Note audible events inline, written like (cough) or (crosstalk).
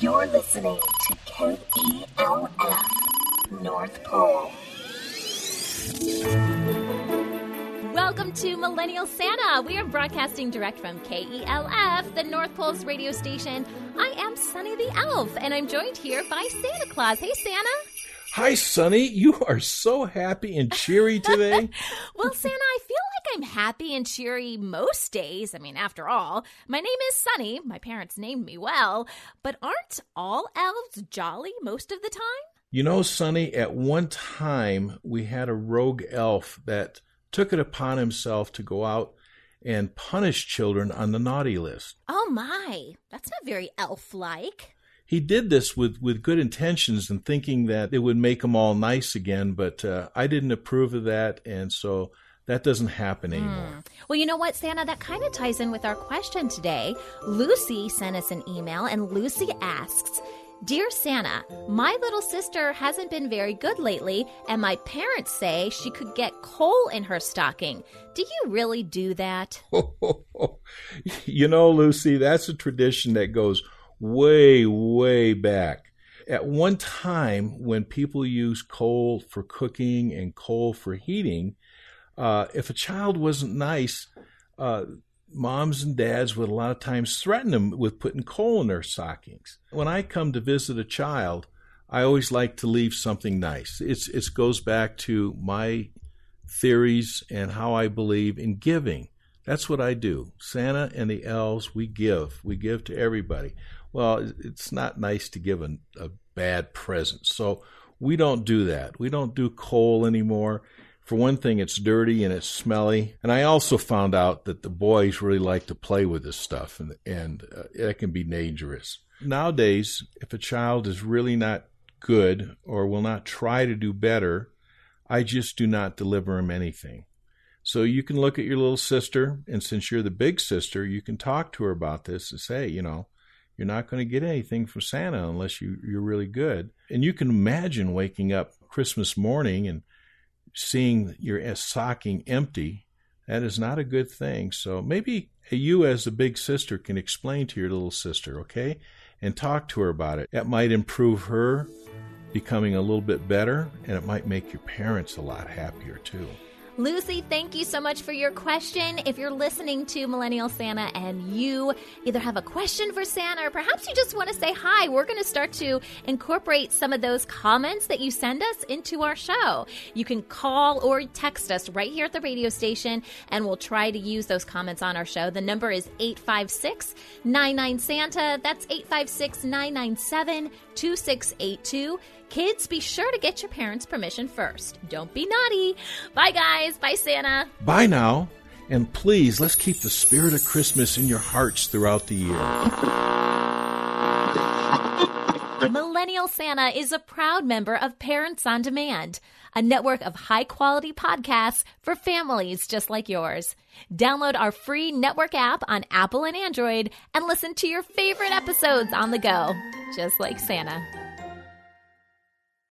You're listening to KELF North Pole. Welcome to Millennial Santa. We are broadcasting direct from KELF, the North Pole's radio station. I am Sunny the Elf, and I'm joined here by Santa Claus. Hey, Santa. Hi, Sunny. You are so happy and cheery today. (laughs) well, Santa, I feel like I'm happy and cheery most days. I mean, after all, my name is Sunny. My parents named me well. But aren't all elves jolly most of the time? You know, Sunny, at one time we had a rogue elf that took it upon himself to go out and punish children on the naughty list. Oh, my. That's not very elf like he did this with, with good intentions and thinking that it would make them all nice again, but uh, I didn't approve of that, and so that doesn't happen hmm. anymore. Mm. Well, you know what, Santa? That kind of ties in with our question today. Lucy sent us an email, and Lucy asks, Dear Santa, my little sister hasn't been very good lately, and my parents say she could get coal in her stocking. Do you really do that? (laughs) you know, Lucy, that's a tradition that goes way, way back. At one time, when people used coal for cooking and coal for heating, uh, if a child wasn't nice, uh, moms and dads would a lot of times threaten them with putting coal in their stockings. When I come to visit a child, I always like to leave something nice. It's it goes back to my theories and how I believe in giving. That's what I do. Santa and the elves, we give. We give to everybody well, it's not nice to give a, a bad present. So we don't do that. We don't do coal anymore. For one thing, it's dirty and it's smelly. And I also found out that the boys really like to play with this stuff, and, and uh, it can be dangerous. Nowadays, if a child is really not good or will not try to do better, I just do not deliver them anything. So you can look at your little sister, and since you're the big sister, you can talk to her about this and say, you know, you're not going to get anything from Santa unless you, you're really good. And you can imagine waking up Christmas morning and seeing your stocking empty. That is not a good thing. So maybe you, as a big sister, can explain to your little sister, okay? And talk to her about it. That might improve her becoming a little bit better, and it might make your parents a lot happier too. Lucy, thank you so much for your question. If you're listening to Millennial Santa and you either have a question for Santa or perhaps you just want to say hi, we're going to start to incorporate some of those comments that you send us into our show. You can call or text us right here at the radio station and we'll try to use those comments on our show. The number is 856 99 Santa. That's 856 997 2682. Kids, be sure to get your parents' permission first. Don't be naughty. Bye, guys. Bye, Santa. Bye now. And please, let's keep the spirit of Christmas in your hearts throughout the year. Millennial Santa is a proud member of Parents on Demand, a network of high quality podcasts for families just like yours. Download our free network app on Apple and Android and listen to your favorite episodes on the go, just like Santa.